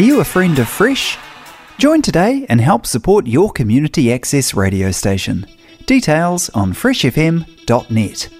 Are you a friend of Fresh? Join today and help support your community access radio station. Details on freshfm.net.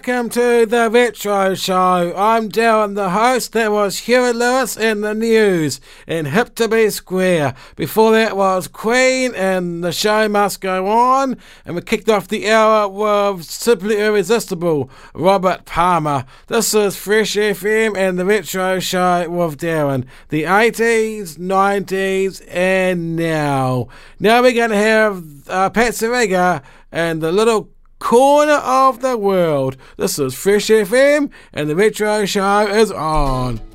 welcome to the Retro Show. I'm Darren, the host. That was Huey Lewis and the News in Hip to Be Square. Before that was Queen and the show must go on. And we kicked off the hour with Simply Irresistible, Robert Palmer. This is Fresh FM and the Retro Show with Darren. The 80s, 90s, and now. Now we're going to have uh, Pat Sariga and the little corner of the world. This is Fresh FM, and the Retro Show is on.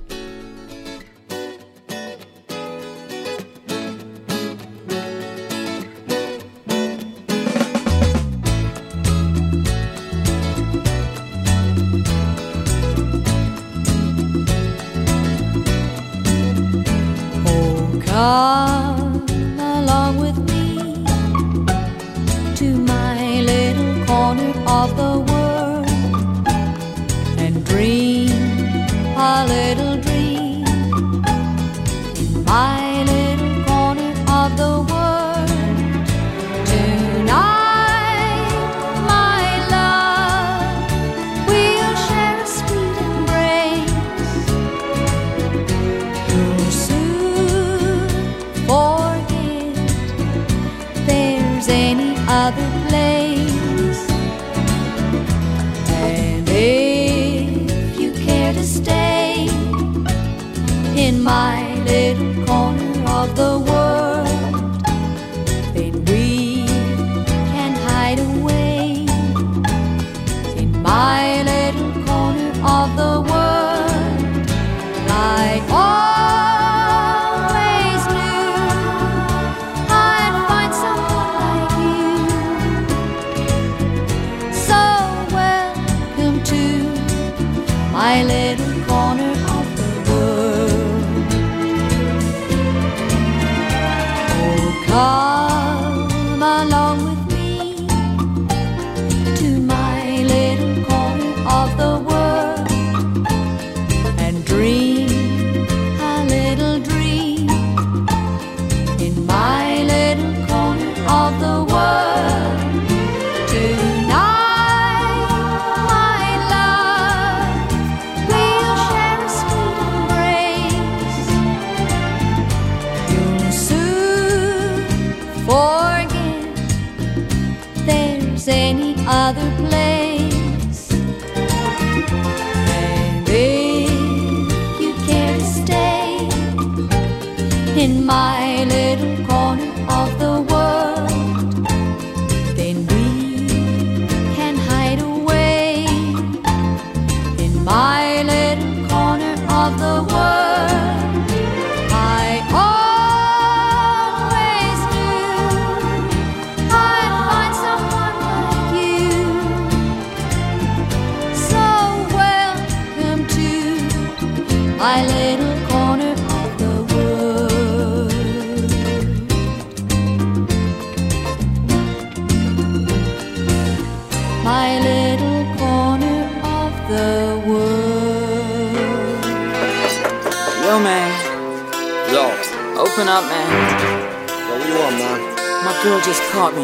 Just caught me.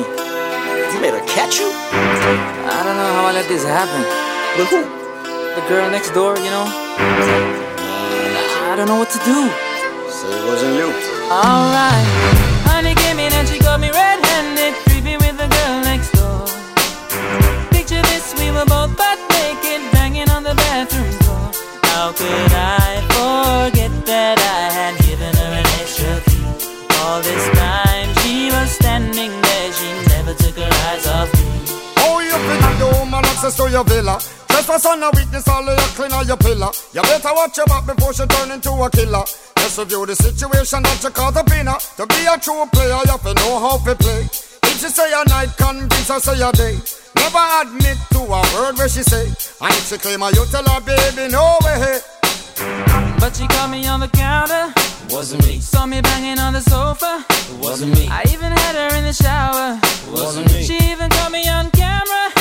You made her catch you? I don't know how I let this happen. With who? The girl next door, you know? I don't know what to do. So it wasn't you. Alright. Access to your villa? Trespass on a witness, all of your clean on your pillar. You better watch your back before she turn into a killer. Just review the situation that you caught up in her. To be a true player, you have to know how to play. If she say a night, convince her say a day. Never admit to a word where she say. And if she claim her, you tell her, baby, no way. But she caught me on the counter. Wasn't me. Saw me banging on the sofa. Wasn't me. I even had her in the shower. Wasn't me. She even caught me on camera.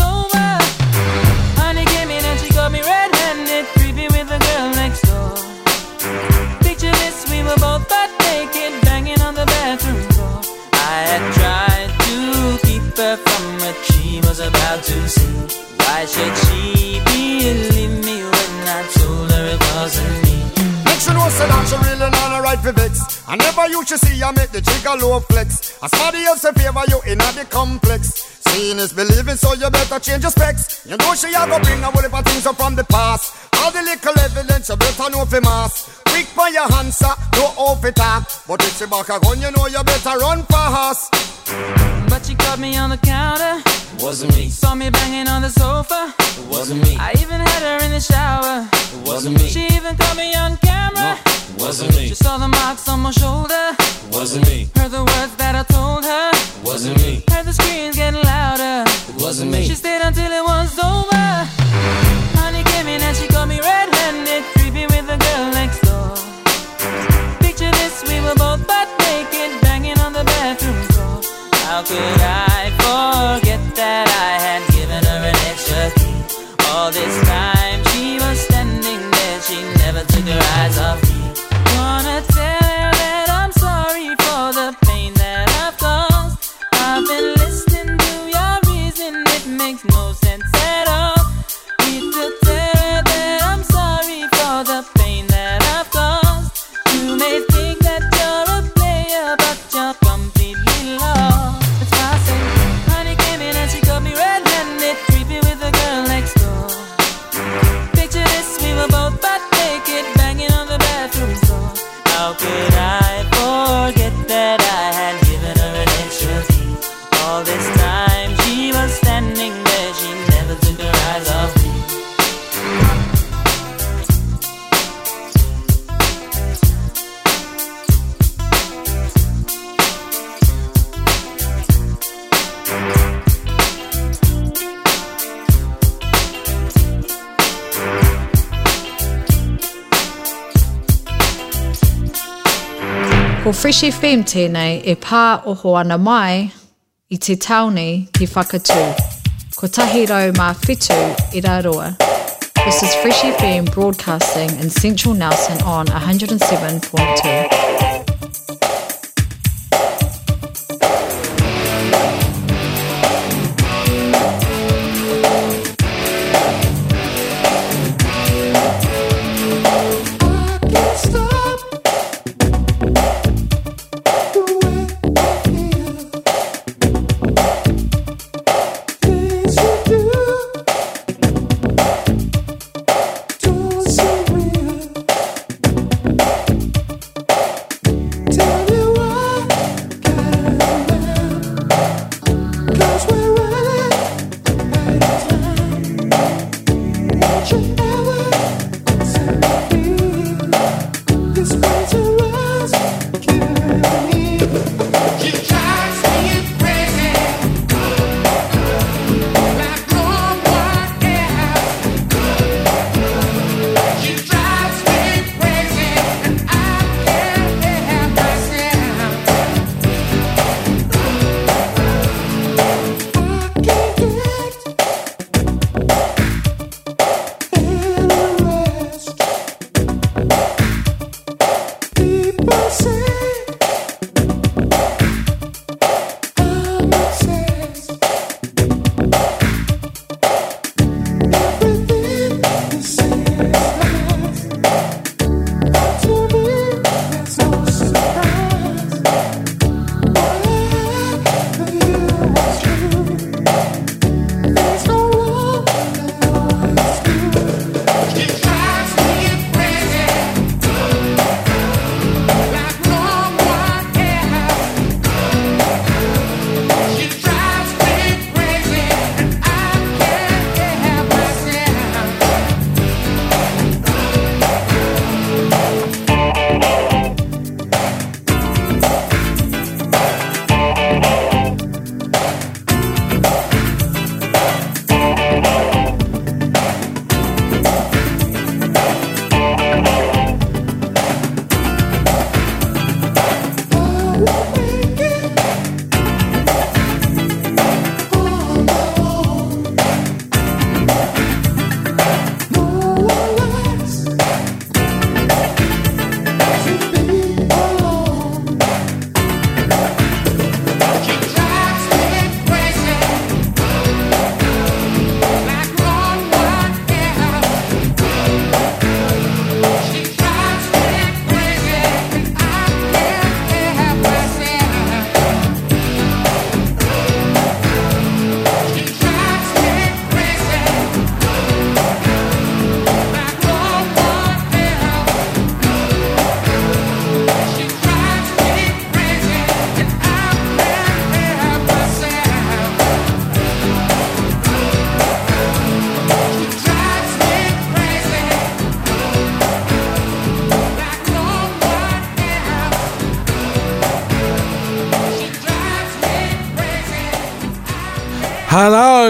Sure know say that she really not a right for vex. I never you should see I make the jigger low flex. As somebody else in favor you in a the complex. Seeing is believing, so you better change your specs. You know she a go bring a whole heap of things up from the past. All the little evidence you better know for mass. Quick for your answer, no off it talk. But if she back a gun, you know you better run fast. But she caught me on the counter. Wasn't me. Saw me banging on the sofa. It wasn't me. I even had her in the shower. It wasn't me. She even caught me on camera. It wasn't me. She saw the marks on my shoulder. It wasn't me. Heard the words that I told her. It wasn't me. Heard the screams getting louder. It wasn't me. She stayed until it was over. Could I Fresh FM tēnei e pā oho ana mai i te taone ki whakatū. Ko tahi rau mā whetū i rā roa. This is Fresh FM broadcasting in Central Nelson on 107.2.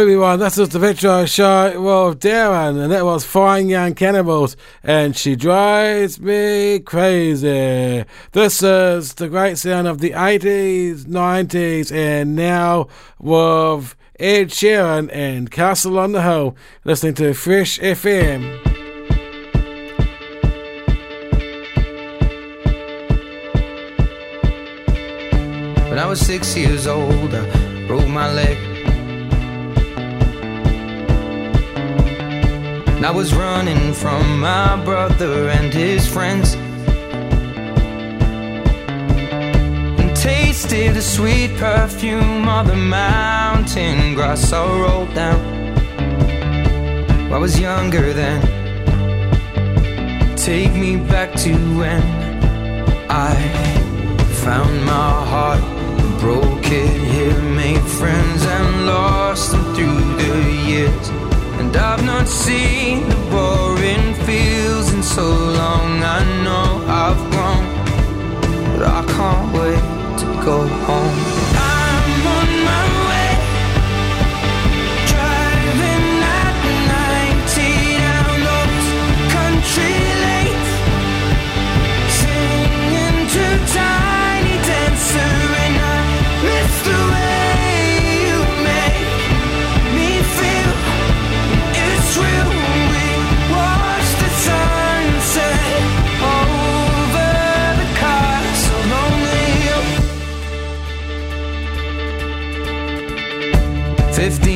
everyone. Is the Retro Show with Darren, and that was Fine Young Cannibals, and she drives me crazy. This is the great sound of the 80s, 90s, and now with Ed Sheeran and Castle on the Hill, listening to Fresh FM. When I was six years old, I broke my leg. I was running from my brother and his friends. And tasted the sweet perfume of the mountain grass I rolled down. I was younger then. Take me back to when I found my heart, broke it here, made friends and lost them through the years. And I've not seen the boring fields in so long. I know I've grown, but I can't wait to go home.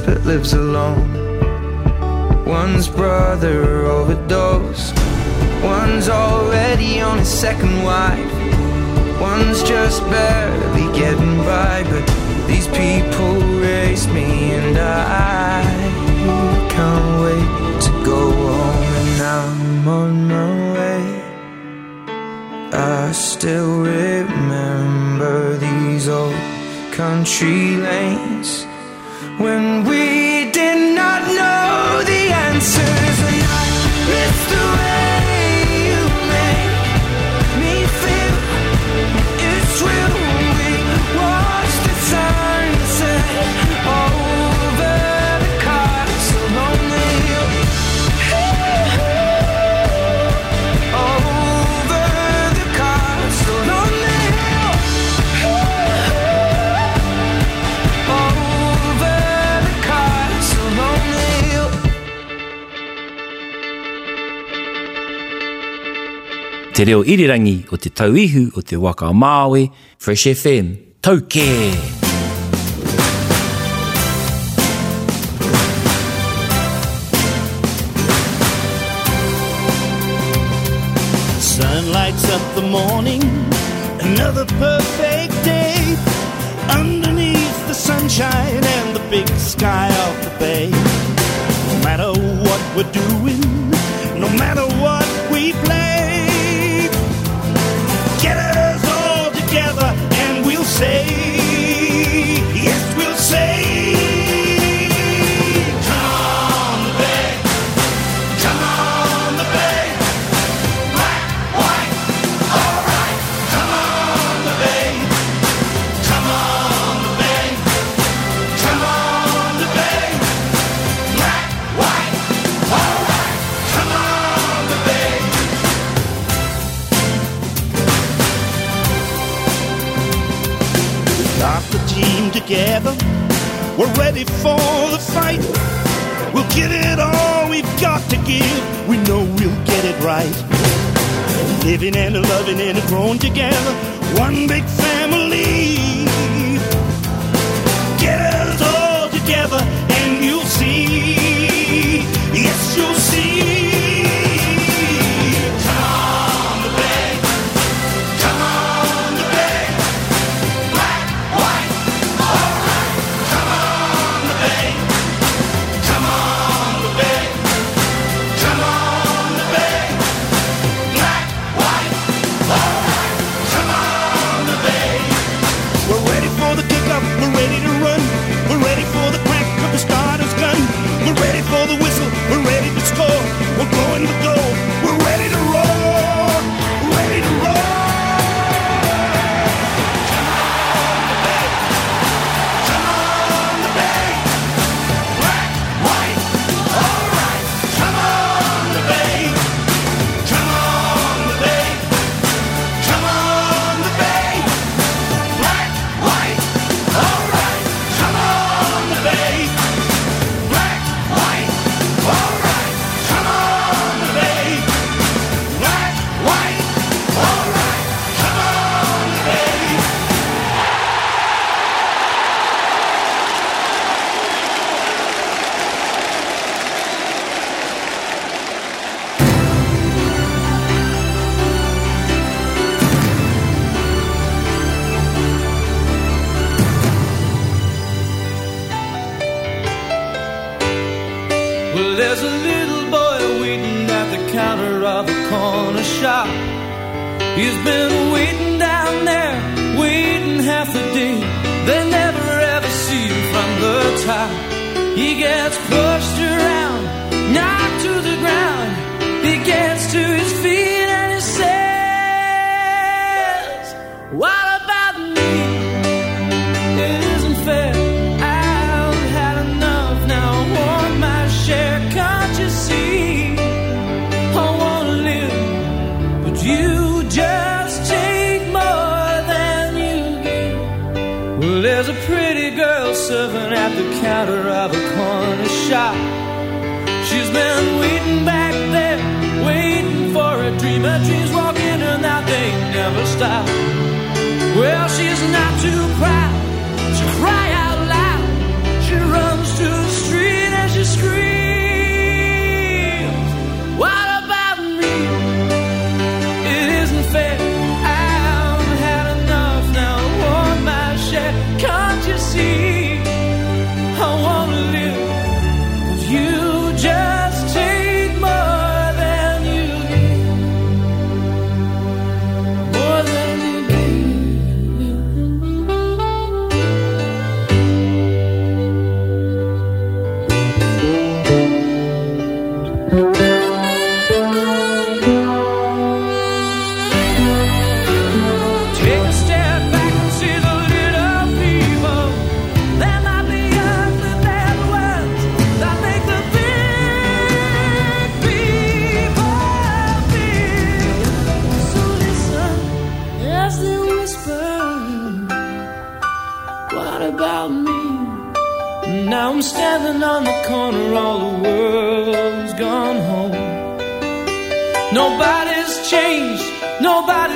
But lives alone. One's brother overdosed. One's already on his second wife. One's just barely getting by, but these people raised me, and I can't wait to go home. And I'm on my way. I still remember these old country lanes when te reo irirangi o te tauihu o te waka o Māui, Fresh FM. Tau! Sun lights up the morning, another perfect day. Underneath the sunshine and the big sky of the bay. No matter what we're doing, We're ready for the fight. We'll give it all we've got to give. We know we'll get it right. Living and loving and growing together. One big family.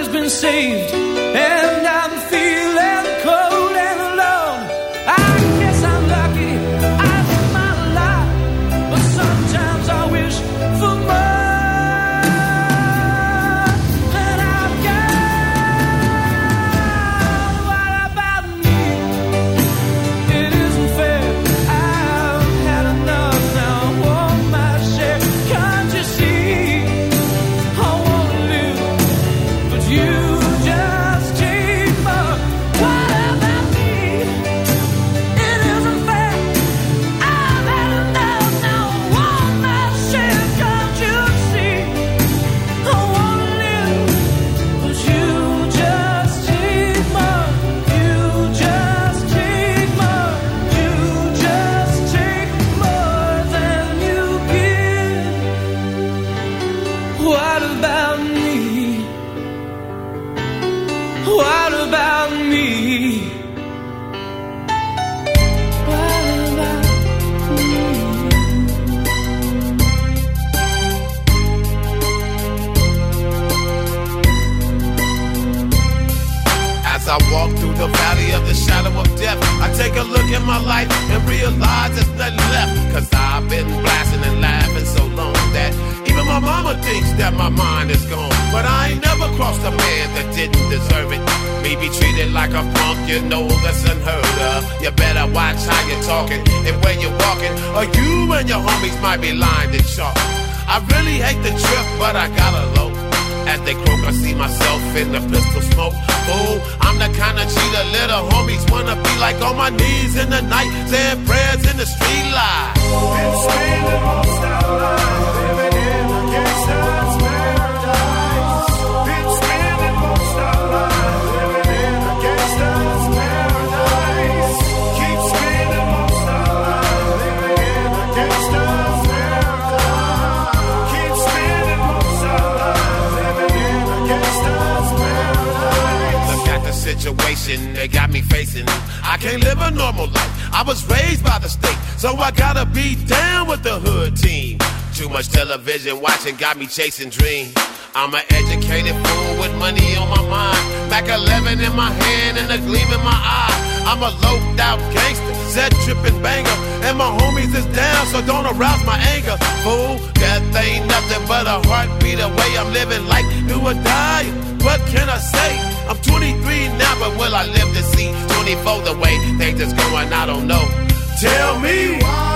has been saved. And they got me facing. I can't live a normal life. I was raised by the state, so I gotta be down with the hood team. Too much television watching got me chasing dreams. I'm an educated fool with money on my mind. Back 11 in my hand and a gleam in my eye. I'm a loped out gangster, set tripping banger. And my homies is down, so don't arouse my anger. Fool, death ain't nothing but a heartbeat away. I'm living life, do or die. What can I say? I'm 23 now, but will I live to see 24 the way things is going? I don't know. Tell me Why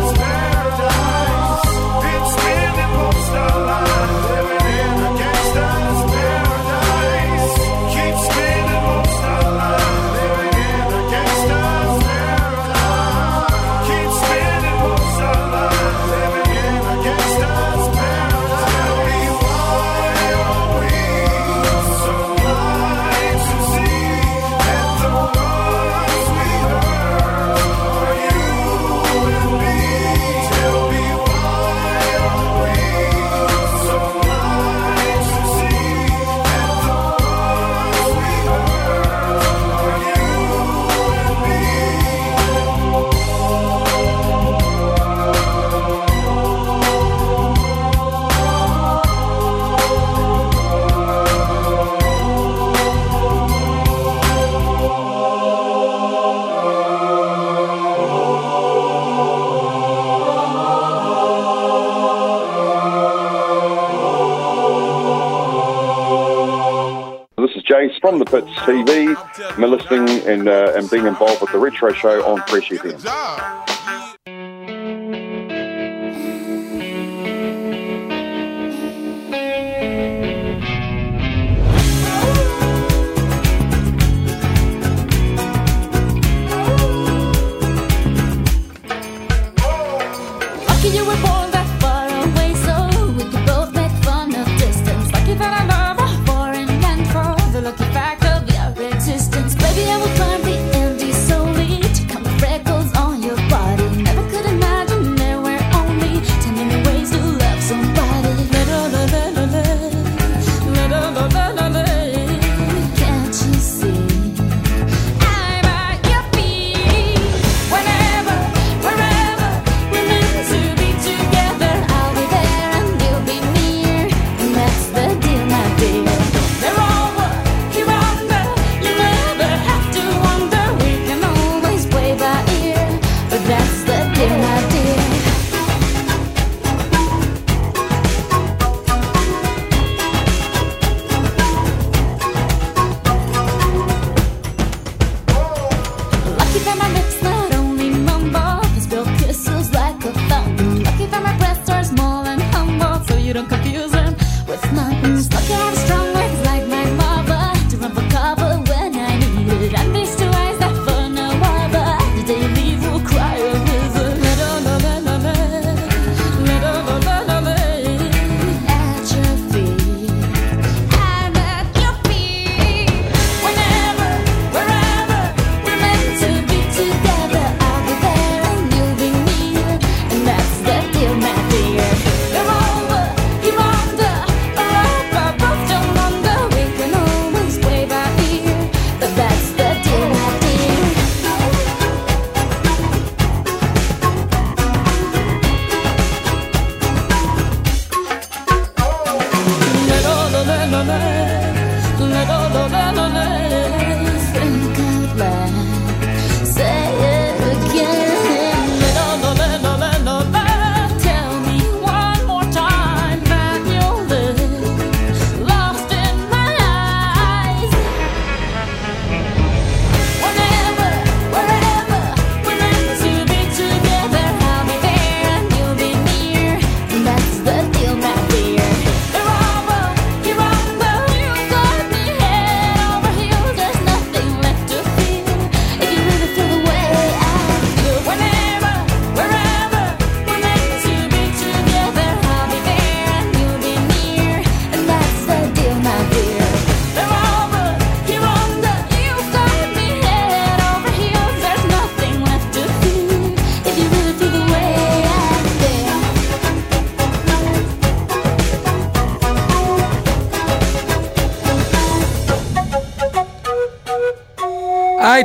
the Pits TV. I'm listening and, uh, and being involved with the Retro Show on Fresh FM.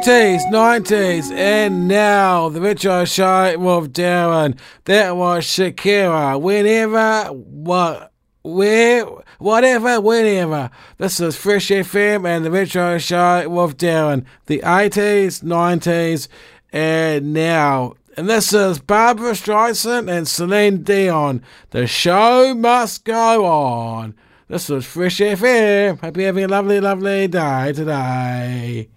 80s, 90s, and now the Retro Show with Darren. That was Shakira. Whenever, what, where, whatever, whenever. This is Fresh FM and the Retro Show with Darren. The 80s, 90s, and now. And this is Barbra Streisand and Celine Dion. The show must go on. This is Fresh FM. Hope you're having a lovely, lovely day today.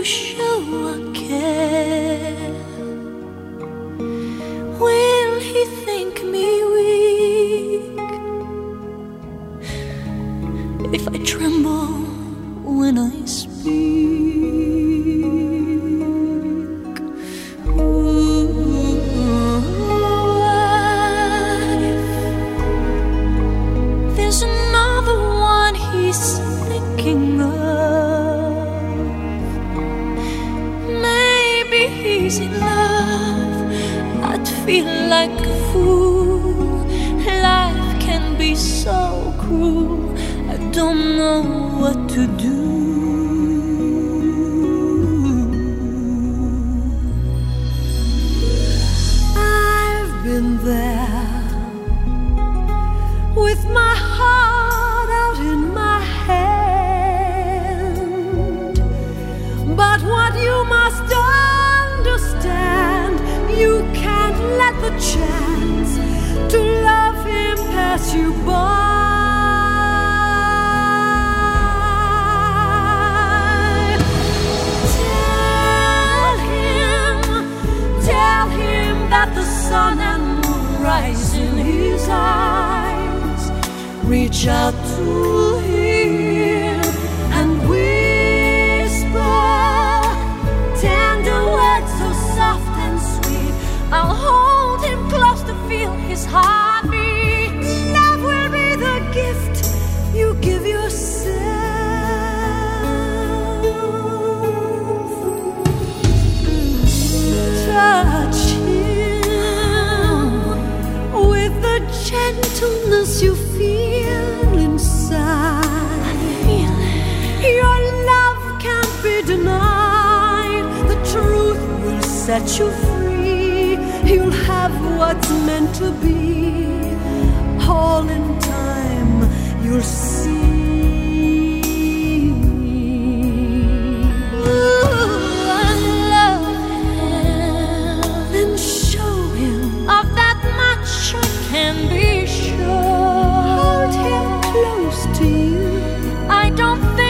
To show I care. Will he think me I'd feel like a fool. Life can be so cruel. I don't know what to do. Pass you by. Tell him, tell him that the sun and moon rise in his eyes. Reach out to him and whisper tender words so soft and sweet. I'll hold him close to feel his heartbeat. Set you free. You'll have what's meant to be. All in time, you'll see. Ooh, I love him. Then show him of that much I can be sure. Hold him close to you. I don't think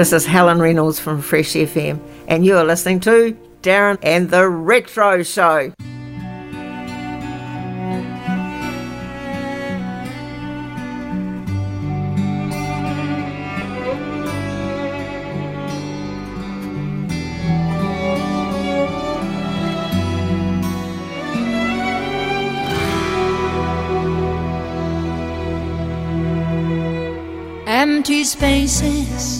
This is Helen Reynolds from Fresh FM, and you are listening to Darren and the Retro Show. Empty spaces.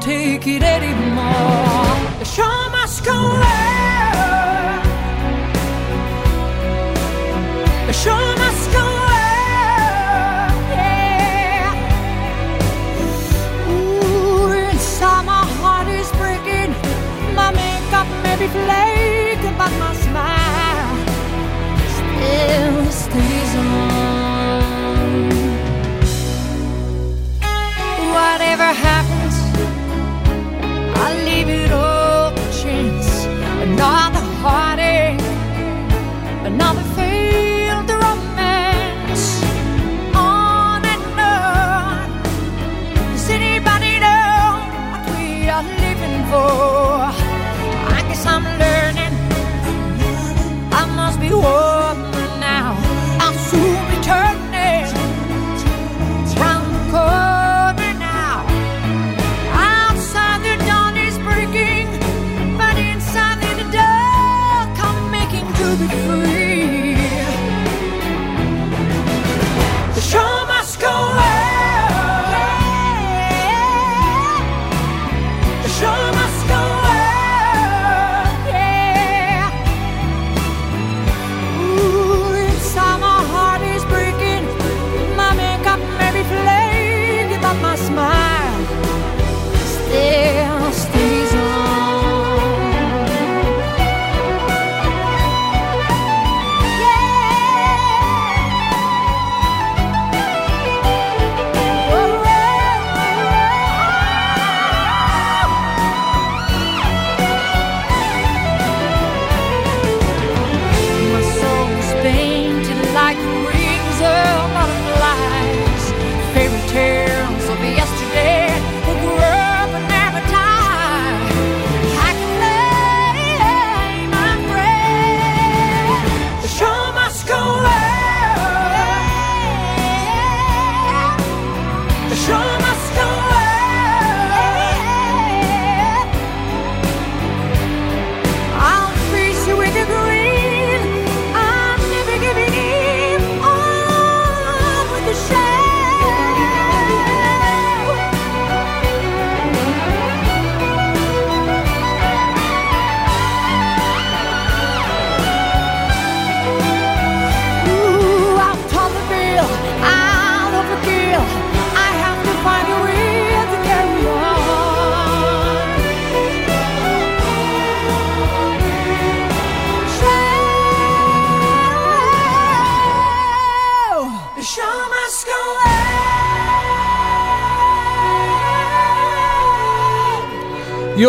Take it anymore? The show must go on. The show must go on. Yeah. Ooh, inside my heart is breaking. My makeup may be flaking, but my smile still stays on. Another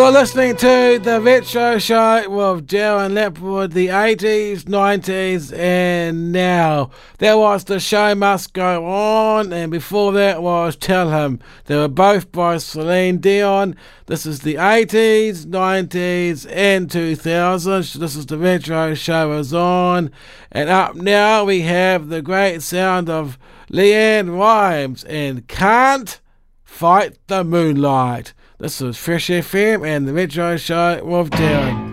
You're listening to the Retro Show with Darren Lepwood, the 80s, 90s, and now. That was The Show Must Go On, and before that was Tell Him. They were both by Celine Dion. This is the 80s, 90s, and 2000s. This is The Retro Show is on. And up now we have the great sound of LeAnn Rimes and Can't Fight the Moonlight. This is Fresh FM and the Retro Show with Darren.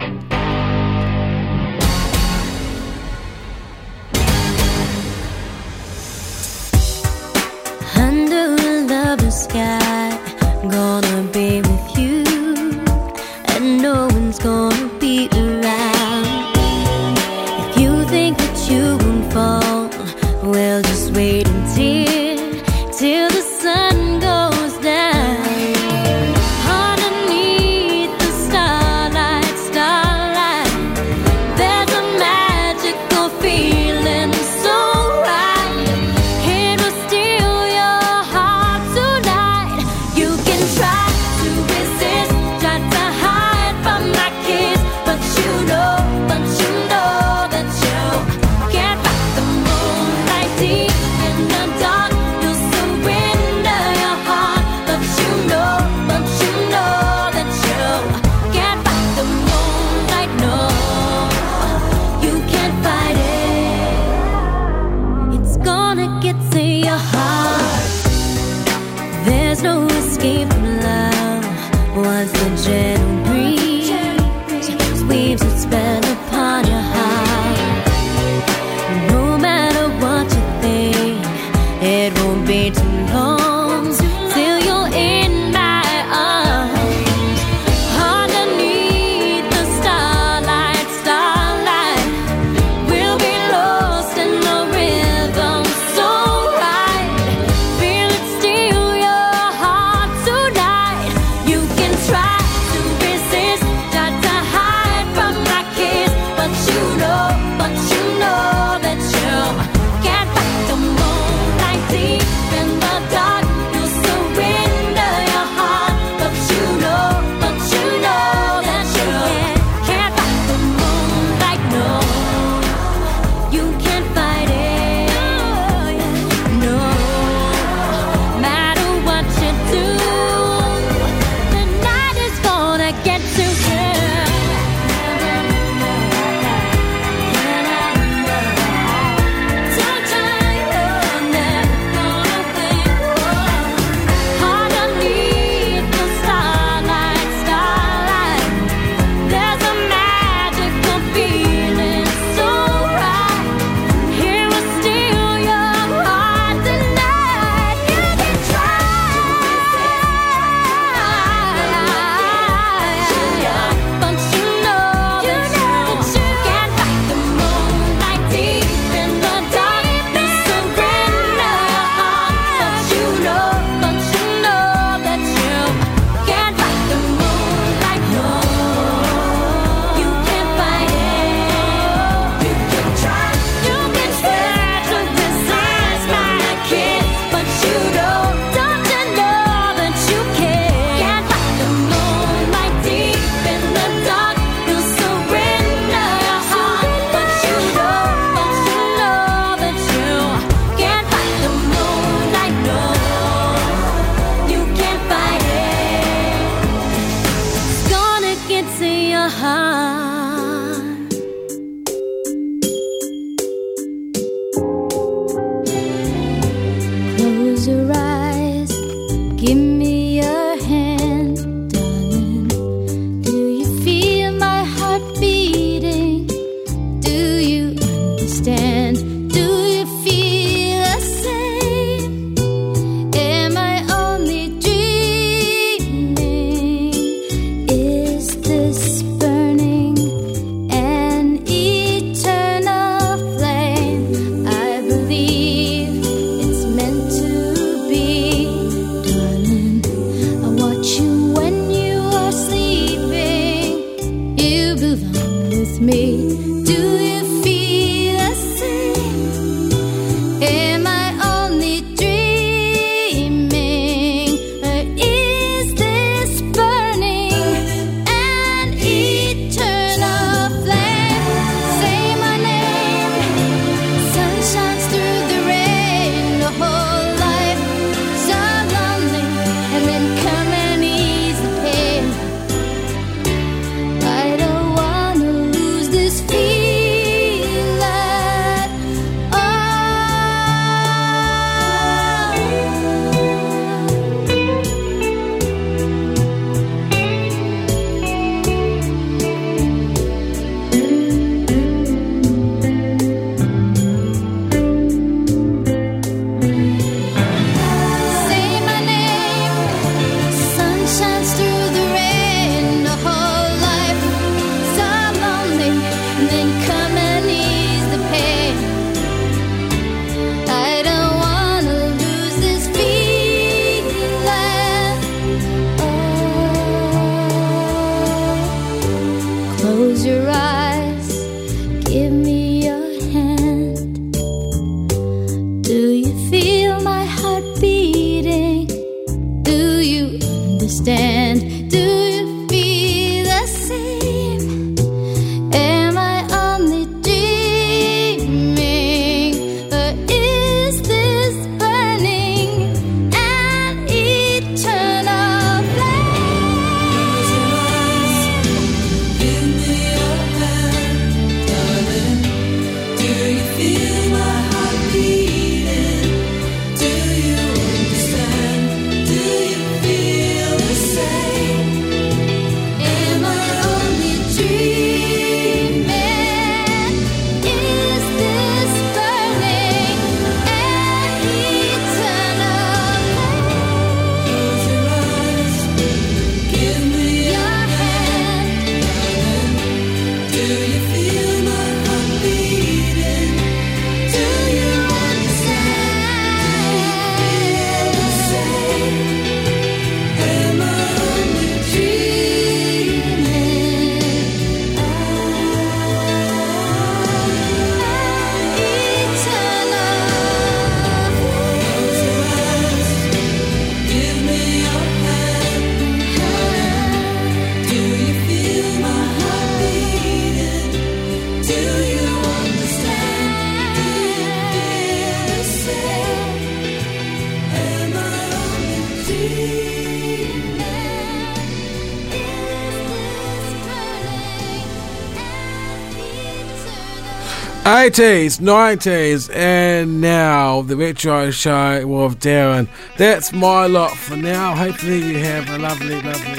80s, 90s, and now the Retro Show with Darren. That's my lot for now. Hopefully, you have a lovely, lovely.